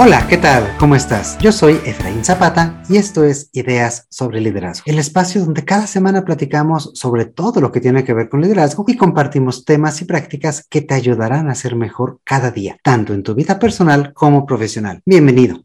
Hola, ¿qué tal? ¿Cómo estás? Yo soy Efraín Zapata y esto es Ideas sobre Liderazgo, el espacio donde cada semana platicamos sobre todo lo que tiene que ver con liderazgo y compartimos temas y prácticas que te ayudarán a ser mejor cada día, tanto en tu vida personal como profesional. Bienvenido.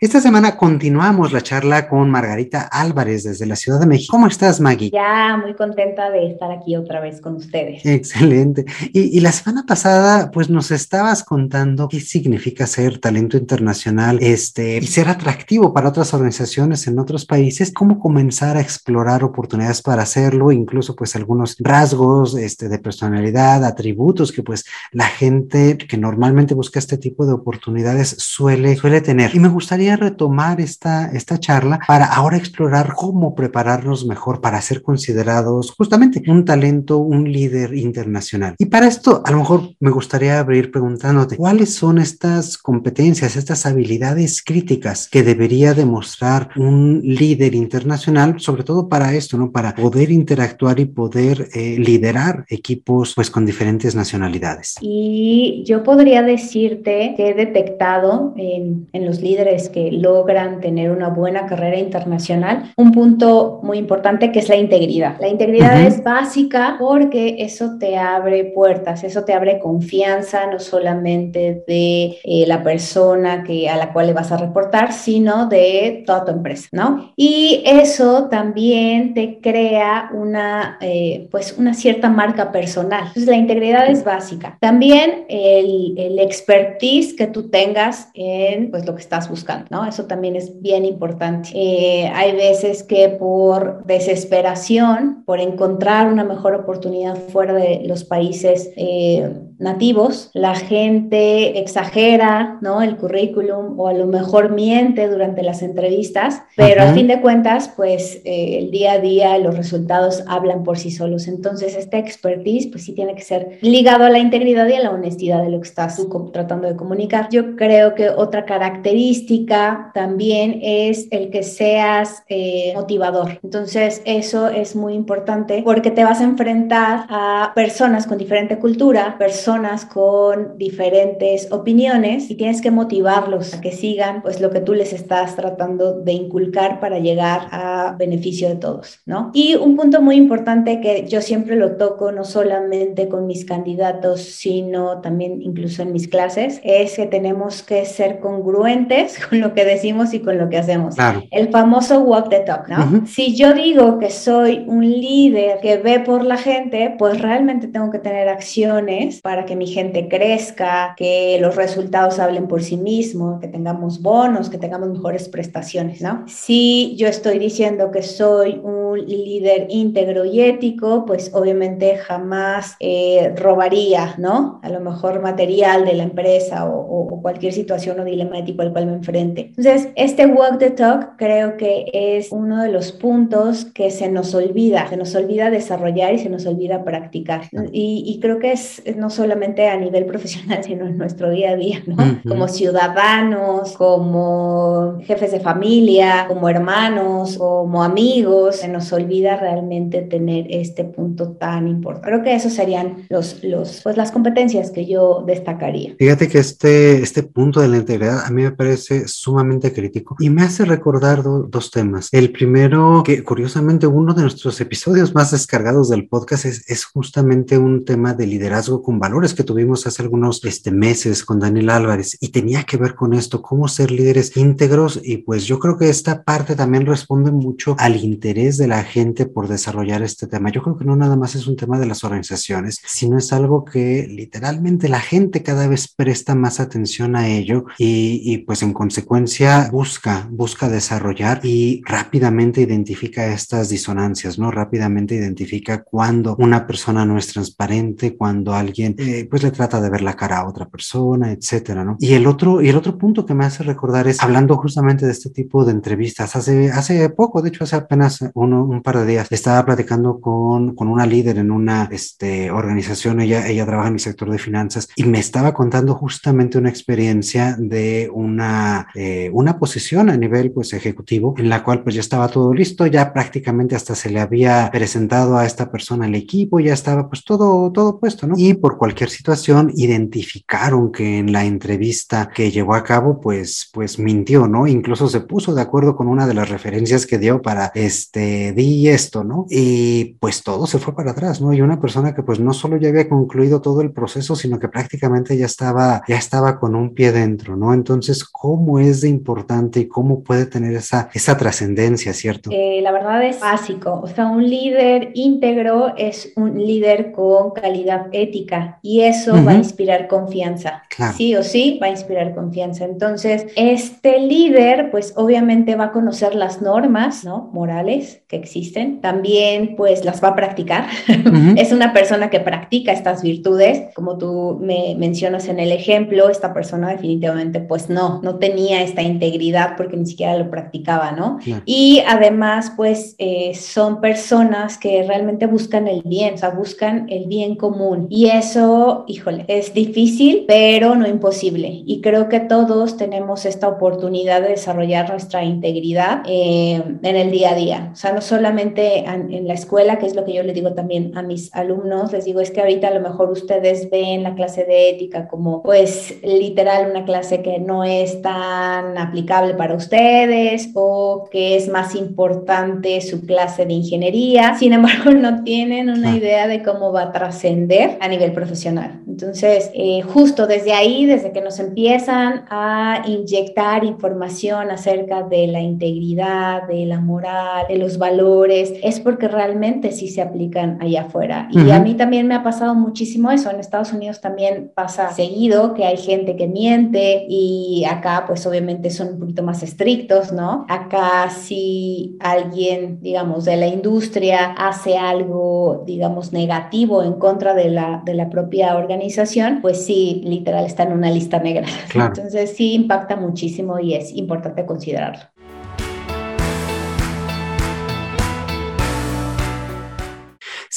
Esta semana continuamos la charla con Margarita Álvarez desde la Ciudad de México. ¿Cómo estás, Maggie? Ya, muy contenta de estar aquí otra vez con ustedes. Excelente. Y, la semana pasada, pues nos estabas contando qué significa ser talento internacional este, y ser atractivo para otras organizaciones en otros países, cómo comenzar a explorar oportunidades para hacerlo, incluso pues algunos rasgos este, de personalidad, atributos que pues la gente que normalmente busca este tipo de oportunidades suele, suele tener. Y me gustaría retomar esta, esta charla para ahora explorar cómo prepararnos mejor para ser considerados justamente un talento, un líder internacional. Y para esto, a lo mejor me gustaría abrir preguntándote, ¿cuáles son estas competencias, estas habilidades críticas que debería demostrar un líder internacional, sobre todo para esto, ¿no? Para poder interactuar y poder eh, liderar equipos pues con diferentes nacionalidades. Y yo podría decirte que he detectado en, en los líderes que logran tener una buena carrera internacional, un punto muy importante que es la integridad. La integridad es básica porque eso te abre puertas, eso te abre confianza no solamente de eh, la persona que, a la cual le vas a reportar, sino de toda tu empresa, ¿no? Y eso también te crea una, eh, pues una cierta marca personal. Entonces la integridad es básica. También el, el expertise que tú tengas en pues lo que estás buscando. ¿No? Eso también es bien importante. Eh, hay veces que por desesperación, por encontrar una mejor oportunidad fuera de los países eh, nativos, la gente exagera, ¿no? El currículum o a lo mejor miente durante las entrevistas, pero a fin de cuentas, pues eh, el día a día los resultados hablan por sí solos. Entonces, esta expertise, pues sí tiene que ser ligado a la integridad y a la honestidad de lo que estás tratando de comunicar. Yo creo que otra característica también es el que seas eh, motivador. Entonces, eso es muy importante porque te vas a enfrentar a personas con diferente cultura, personas personas con diferentes opiniones y tienes que motivarlos a que sigan pues lo que tú les estás tratando de inculcar para llegar a beneficio de todos, ¿no? Y un punto muy importante que yo siempre lo toco no solamente con mis candidatos, sino también incluso en mis clases, es que tenemos que ser congruentes con lo que decimos y con lo que hacemos. El famoso walk the talk, ¿no? Si yo digo que soy un líder que ve por la gente, pues realmente tengo que tener acciones para que mi gente crezca, que los resultados hablen por sí mismos, que tengamos bonos, que tengamos mejores prestaciones, ¿no? Si yo estoy diciendo que soy un líder íntegro y ético, pues obviamente jamás eh, robaría, ¿no? A lo mejor material de la empresa o, cualquier situación o dilema ético al cual me enfrente. Entonces, este walk the talk creo que es uno de los puntos que se nos olvida, se nos olvida desarrollar y se nos olvida practicar. Y, y creo que es no solo solamente a nivel profesional, sino en nuestro día a día, ¿no? Como ciudadanos, como jefes de familia, como hermanos, como amigos, se nos olvida realmente tener este punto tan importante. Creo que esos serían los, los, pues las competencias que yo destacaría. Fíjate que este, este punto de la integridad a mí me parece sumamente crítico y me hace recordar dos temas. El primero, que curiosamente uno de nuestros episodios más descargados del podcast es, es justamente un tema de liderazgo con valor que tuvimos hace algunos este, meses con Daniel Álvarez y tenía que ver con esto, cómo ser líderes íntegros y pues yo creo que esta parte también responde mucho al interés de la gente por desarrollar este tema. Yo creo que no nada más es un tema de las organizaciones, sino es algo que literalmente la gente cada vez presta más atención a ello y, y pues en consecuencia busca, busca desarrollar y rápidamente identifica estas disonancias, ¿no? Rápidamente identifica cuando una persona no es transparente, cuando alguien pues le trata de ver la cara a otra persona, etcétera, ¿no? Y el otro, y el otro punto que me hace recordar es, hablando justamente de este tipo de entrevistas, hace, hace poco, de hecho hace apenas uno, un par de días, estaba platicando con, con una líder en una este, organización, ella, ella trabaja en el sector de finanzas, y me estaba contando justamente una experiencia de una, eh, una posición a nivel pues ejecutivo, en la cual pues ya estaba todo listo, ya prácticamente hasta se le había presentado a esta persona el equipo, ya estaba pues todo, todo puesto, ¿no? Y por cualquier cualquier situación, identificaron que en la entrevista que llevó a cabo, pues, pues mintió, ¿no? Incluso se puso de acuerdo con una de las referencias que dio para este, di esto, ¿no? Y pues todo se fue para atrás, ¿no? Y una persona que pues no solo ya había concluido todo el proceso, sino que prácticamente ya estaba, ya estaba con un pie dentro, ¿no? Entonces, ¿cómo es de importante y cómo puede tener esa, esa trascendencia, ¿cierto? Eh, la verdad es básico, o sea, un líder íntegro es un líder con calidad ética y eso va a inspirar confianza. Sí o sí va a inspirar confianza. Entonces, este líder, pues obviamente va a conocer las normas, ¿no? Morales que existen. También, pues las va a practicar. es una persona que practica estas virtudes, como tú me mencionas en el ejemplo, esta persona definitivamente, pues no, no tenía esta integridad porque ni siquiera lo practicaba, ¿no? Y además, pues eh, son personas que realmente buscan el bien, o sea, buscan el bien común. Y eso, híjole, es difícil, pero no imposible. Y creo que todos tenemos esta oportunidad de desarrollar nuestra integridad eh, en el día a día. O sea, no solamente en, la escuela, que es lo que yo le digo también a mis alumnos, les digo, es que ahorita a lo mejor ustedes ven la clase de ética como, pues, literal, una clase que no es tan aplicable para ustedes o que es más importante su clase de ingeniería. Sin embargo, no tienen una idea de cómo va a trascender a nivel profesional. Entonces, eh, justo desde ahí, desde que nos empiezan a inyectar información acerca de la integridad, de la moral, de los valores, es porque realmente sí se aplican allá afuera. Y a mí también me ha pasado muchísimo eso. En Estados Unidos también pasa seguido que hay gente que miente y acá pues obviamente son un poquito más estrictos, ¿no? Acá si alguien, digamos, de la industria hace algo, digamos, negativo en contra de la, de la propia organización, pues sí, literal está en una lista negra. Entonces sí impacta muchísimo y es importante considerarlo.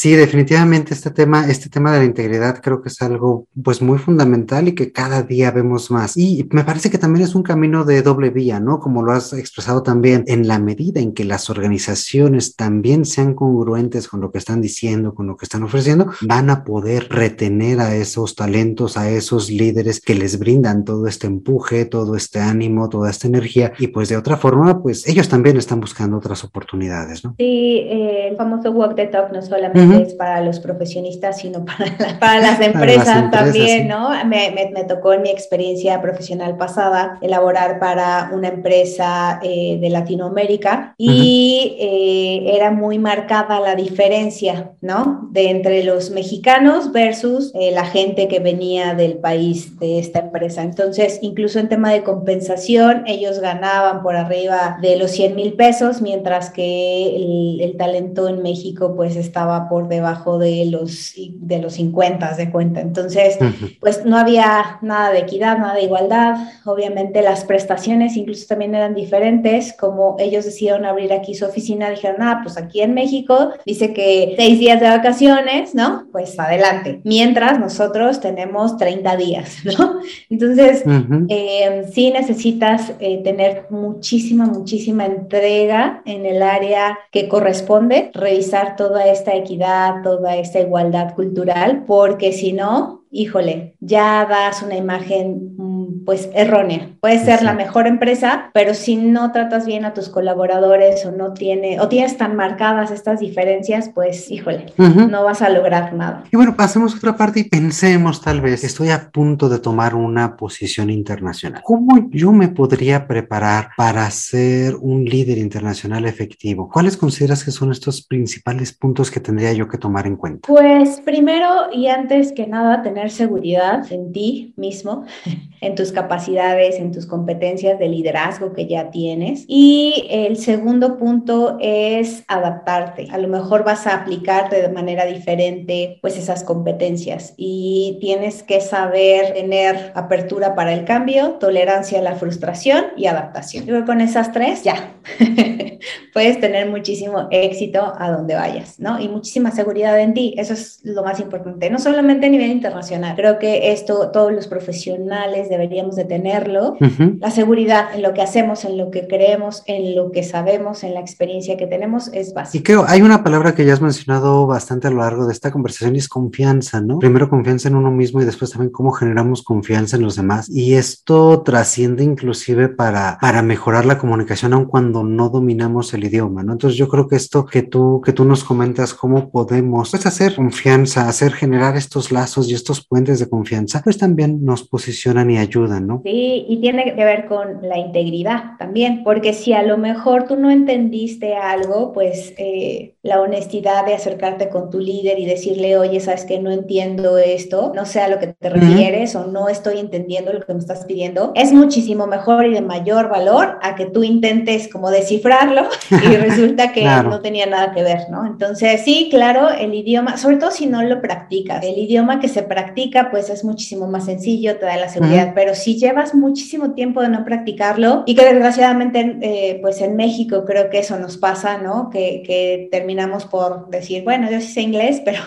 Sí, definitivamente este tema, este tema de la integridad creo que es algo pues muy fundamental y que cada día vemos más. Y me parece que también es un camino de doble vía, ¿no? Como lo has expresado también, en la medida en que las organizaciones también sean congruentes con lo que están diciendo, con lo que están ofreciendo, van a poder retener a esos talentos, a esos líderes que les brindan todo este empuje, todo este ánimo, toda esta energía y pues de otra forma, pues ellos también están buscando otras oportunidades, ¿no? Sí, eh, el famoso walk the talk no solamente es para los profesionistas, sino para, para las empresas también, ¿no? Me, me, tocó en mi experiencia profesional pasada elaborar para una empresa eh, de Latinoamérica y eh, era muy marcada la diferencia, ¿no? De entre los mexicanos versus eh, la gente que venía del país de esta empresa. Entonces, incluso en tema de compensación, ellos ganaban por arriba de los 100 mil pesos, mientras que el, el talento en México pues estaba por debajo de los, de los 50 de cuenta. Entonces, pues no había nada de equidad, nada de igualdad. Obviamente las prestaciones incluso también eran diferentes. Como ellos decidieron abrir aquí su oficina, dijeron, ah, pues aquí en México dice que seis días de vacaciones, ¿no? Pues adelante. Mientras nosotros tenemos 30 días, ¿no? Entonces, em, sí necesitas eh, tener muchísima, muchísima entrega en el área que corresponde, revisar toda esta equidad toda esta igualdad cultural, porque si no, híjole, ya das una imagen pues errónea. Puede ser la mejor empresa, pero si no tratas bien a tus colaboradores o no tiene o tienes tan marcadas estas diferencias, pues híjole, no vas a lograr nada. Y bueno, pasemos a otra parte y pensemos tal vez, estoy a punto de tomar una posición internacional. ¿Cómo yo me podría preparar para ser un líder internacional efectivo? ¿Cuáles consideras que son estos principales puntos que tendría yo que tomar en cuenta? Pues primero y antes que nada, tener seguridad en ti mismo, en tus capacidades, en tus competencias de liderazgo que ya tienes. Y el segundo punto es adaptarte. A lo mejor vas a aplicarte de manera diferente pues esas competencias y tienes que saber tener apertura para el cambio, tolerancia a la frustración y adaptación. Yo con esas tres ya puedes tener muchísimo éxito a donde vayas, ¿no? Y muchísima seguridad en ti. Eso es lo más importante, no solamente a nivel internacional Creo que esto todos los profesionales deberíamos deberíamos de tenerlo. La seguridad en lo que hacemos, en lo que creemos, en lo que sabemos, en la experiencia que tenemos es básica. Y creo, hay una palabra que ya has mencionado bastante a lo largo de esta conversación y es confianza, ¿no? Primero confianza en uno mismo y después también cómo generamos confianza en los demás. Y esto trasciende inclusive para, para mejorar la comunicación aun cuando no dominamos el idioma, ¿no? Entonces yo creo que esto que tú, que tú nos comentas, cómo podemos pues, hacer confianza, hacer generar estos lazos y estos puentes de confianza, pues también nos posicionan y ayudan, ¿no? Sí, y tiene que ver con la integridad también, porque si a lo mejor tú no entendiste algo, pues eh, la honestidad de acercarte con tu líder y decirle, oye, sabes que no entiendo esto, no sé a lo que te refieres o no estoy entendiendo lo que me estás pidiendo, es muchísimo mejor y de mayor valor a que tú intentes como descifrarlo y resulta que no tenía nada que ver, ¿no? Entonces, sí, claro, el idioma, sobre todo si no lo practicas, el idioma que se practica, pues es muchísimo más sencillo, te da la seguridad, pero si llevas muchísimo tiempo de no practicarlo y que desgraciadamente, eh, pues en México creo que eso nos pasa, ¿no? Que, que terminamos por decir, bueno, yo sí sé inglés, pero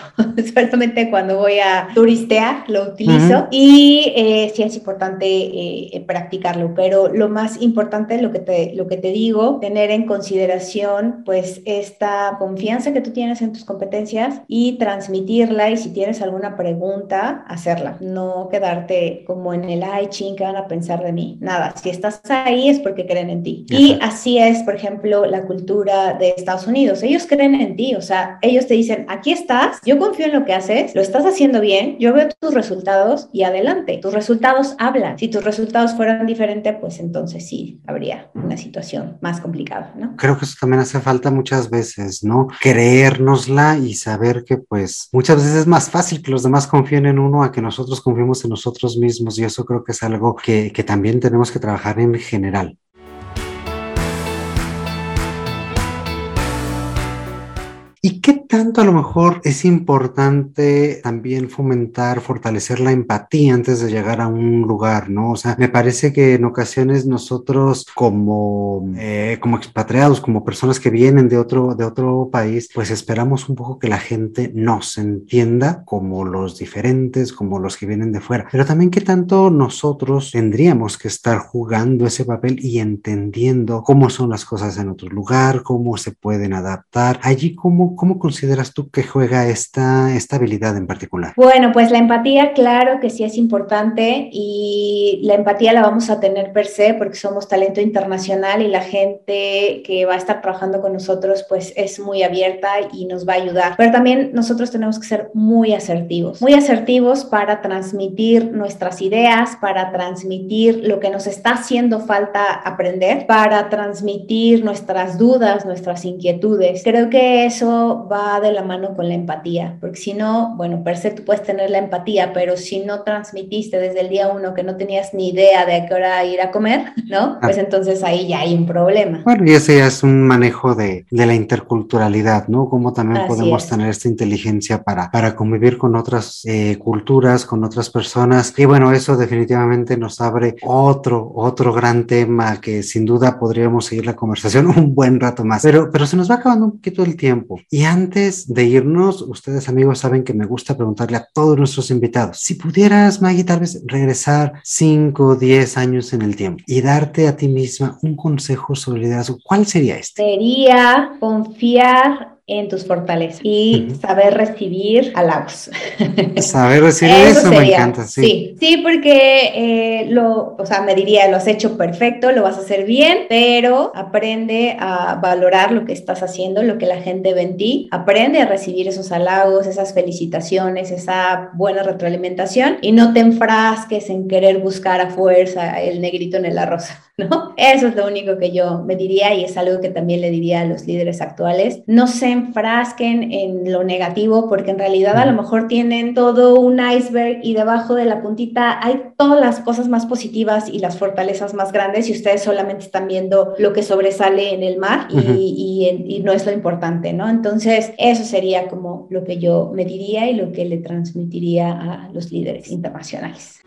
solamente cuando voy a turistear lo utilizo y eh, sí es importante eh, practicarlo, pero lo más importante, lo que, te, lo que te digo, tener en consideración pues esta confianza que tú tienes en tus competencias y transmitirla y si tienes alguna pregunta, hacerla, no quedarte como en el, ay, ching, ¿qué van a pensar de mí? Nada, si estás ahí es porque creen en ti. Y así es, por ejemplo, la cultura de Estados Unidos. Ellos creen en ti, o sea, ellos te dicen, aquí estás, yo confío en lo que haces, lo estás haciendo bien, yo veo tus resultados y adelante. Tus resultados hablan. Si tus resultados fueran diferentes, pues entonces sí, habría una situación más complicada, ¿no? Creo que eso también hace falta muchas veces, ¿no? Creérnosla y saber que pues muchas veces es más fácil que los demás confíen en uno a que nosotros confiemos en nosotros mismos y eso creo que es algo que, que también tenemos que trabajar en general. ¿Y qué tanto a lo mejor es importante también fomentar, fortalecer la empatía antes de llegar a un lugar, ¿no? O sea, me parece que en ocasiones nosotros como, eh, como expatriados, como personas que vienen de otro, de otro país, pues esperamos un poco que la gente nos entienda como los diferentes, como los que vienen de fuera. Pero también qué tanto nosotros tendríamos que estar jugando ese papel y entendiendo cómo son las cosas en otro lugar, cómo se pueden adaptar. Allí, cómo ¿cómo, consideras tú que juega esta, esta habilidad en particular? Bueno, pues la empatía, claro que sí es importante y la empatía la vamos a tener per se porque somos talento internacional y la gente que va a estar trabajando con nosotros pues es muy abierta y nos va a ayudar. Pero también nosotros tenemos que ser muy asertivos, muy asertivos para transmitir nuestras ideas, para transmitir lo que nos está haciendo falta aprender, para transmitir nuestras dudas, nuestras inquietudes. Creo que eso va de la mano con la empatía, porque si no, bueno, per se tú puedes tener la empatía, pero si no transmitiste desde el día uno que no tenías ni idea de a qué hora ir a comer, ¿no? Pues entonces ahí ya hay un problema. Bueno, y ese ya es un manejo de, de la interculturalidad, ¿no? Cómo también podemos tener esta inteligencia para, para convivir con otras eh, culturas, con otras personas. Y bueno, eso definitivamente nos abre otro, otro gran tema que sin duda podríamos seguir la conversación un buen rato más. Pero, pero se nos va acabando un poquito el tiempo. Y antes de irnos, ustedes amigos saben que me gusta preguntarle a todos nuestros invitados, si pudieras, Maggie, tal vez regresar 5 o 10 años en el tiempo y darte a ti misma un consejo sobre liderazgo, ¿cuál sería este? Sería confiar en tus fortalezas y saber recibir halagos. Saber recibir eso, me encanta, sí. Sí, porque eh, lo, o sea, me diría, lo has hecho perfecto, lo vas a hacer bien, pero aprende a valorar lo que estás haciendo, lo que la gente ve en ti, aprende a recibir esos halagos, esas felicitaciones, esa buena retroalimentación y no te enfrasques en querer buscar a fuerza el negrito en el arroz, ¿no? Eso es lo único que yo me diría y es algo que también le diría a los líderes actuales. No se enfrasquen en lo negativo porque en realidad a lo mejor tienen todo un iceberg y debajo de la puntita hay todas las cosas más positivas y las fortalezas más grandes y ustedes solamente están viendo lo que sobresale en el mar y, y no es lo importante, ¿no? Entonces, eso sería como lo que yo me diría y lo que le transmitiría a los líderes internacionales.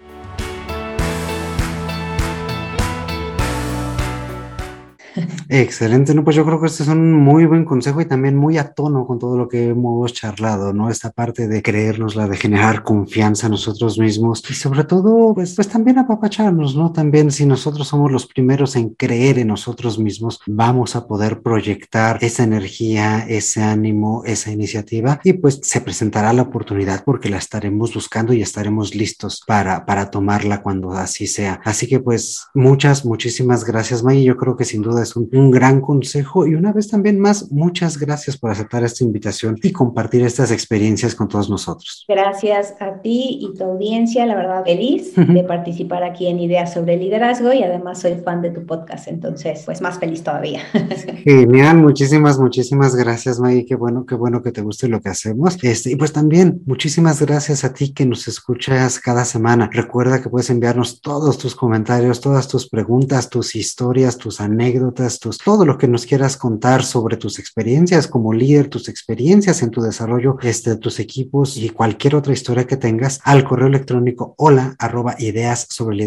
Excelente, no, pues yo creo que este es un muy buen consejo y también muy a tono con todo lo que hemos charlado, ¿no? Esta parte de creérnosla, de generar confianza en nosotros mismos y sobre todo, pues, pues también apapacharnos, ¿no? También si nosotros somos los primeros en creer en nosotros mismos, vamos a poder proyectar esa energía, ese ánimo, esa iniciativa y pues se presentará la oportunidad porque la estaremos buscando y estaremos listos para, para tomarla cuando así sea. Así que pues muchas, muchísimas gracias, May. Yo creo que sin duda es un, un gran consejo y una vez también más, muchas gracias por aceptar esta invitación y compartir estas experiencias con todos nosotros. Gracias a ti y tu audiencia, la verdad feliz de participar aquí en Ideas sobre Liderazgo y además soy fan de tu podcast, entonces pues más feliz todavía. Genial, muchísimas, muchísimas gracias Maggie, qué bueno, qué bueno que te guste lo que hacemos. Este, y pues también muchísimas gracias a ti que nos escuchas cada semana. Recuerda que puedes enviarnos todos tus comentarios, todas tus preguntas, tus historias, tus anécdotas, todo lo que nos quieras contar sobre tus experiencias como líder, tus experiencias en tu desarrollo este, de tus equipos y cualquier otra historia que tengas al correo electrónico hola arroba ideas sobre.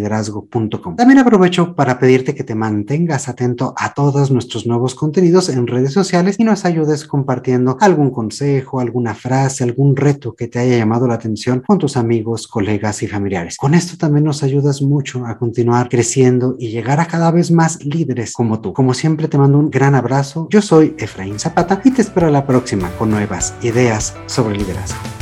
También aprovecho para pedirte que te mantengas atento a todos nuestros nuevos contenidos en redes sociales y nos ayudes compartiendo algún consejo, alguna frase, algún reto que te haya llamado la atención con tus amigos, colegas y familiares. Con esto también nos ayudas mucho a continuar creciendo y llegar a cada vez más líderes como tú. Como siempre te mando un gran abrazo. Yo soy Efraín Zapata y te espero la próxima con nuevas ideas sobre liderazgo.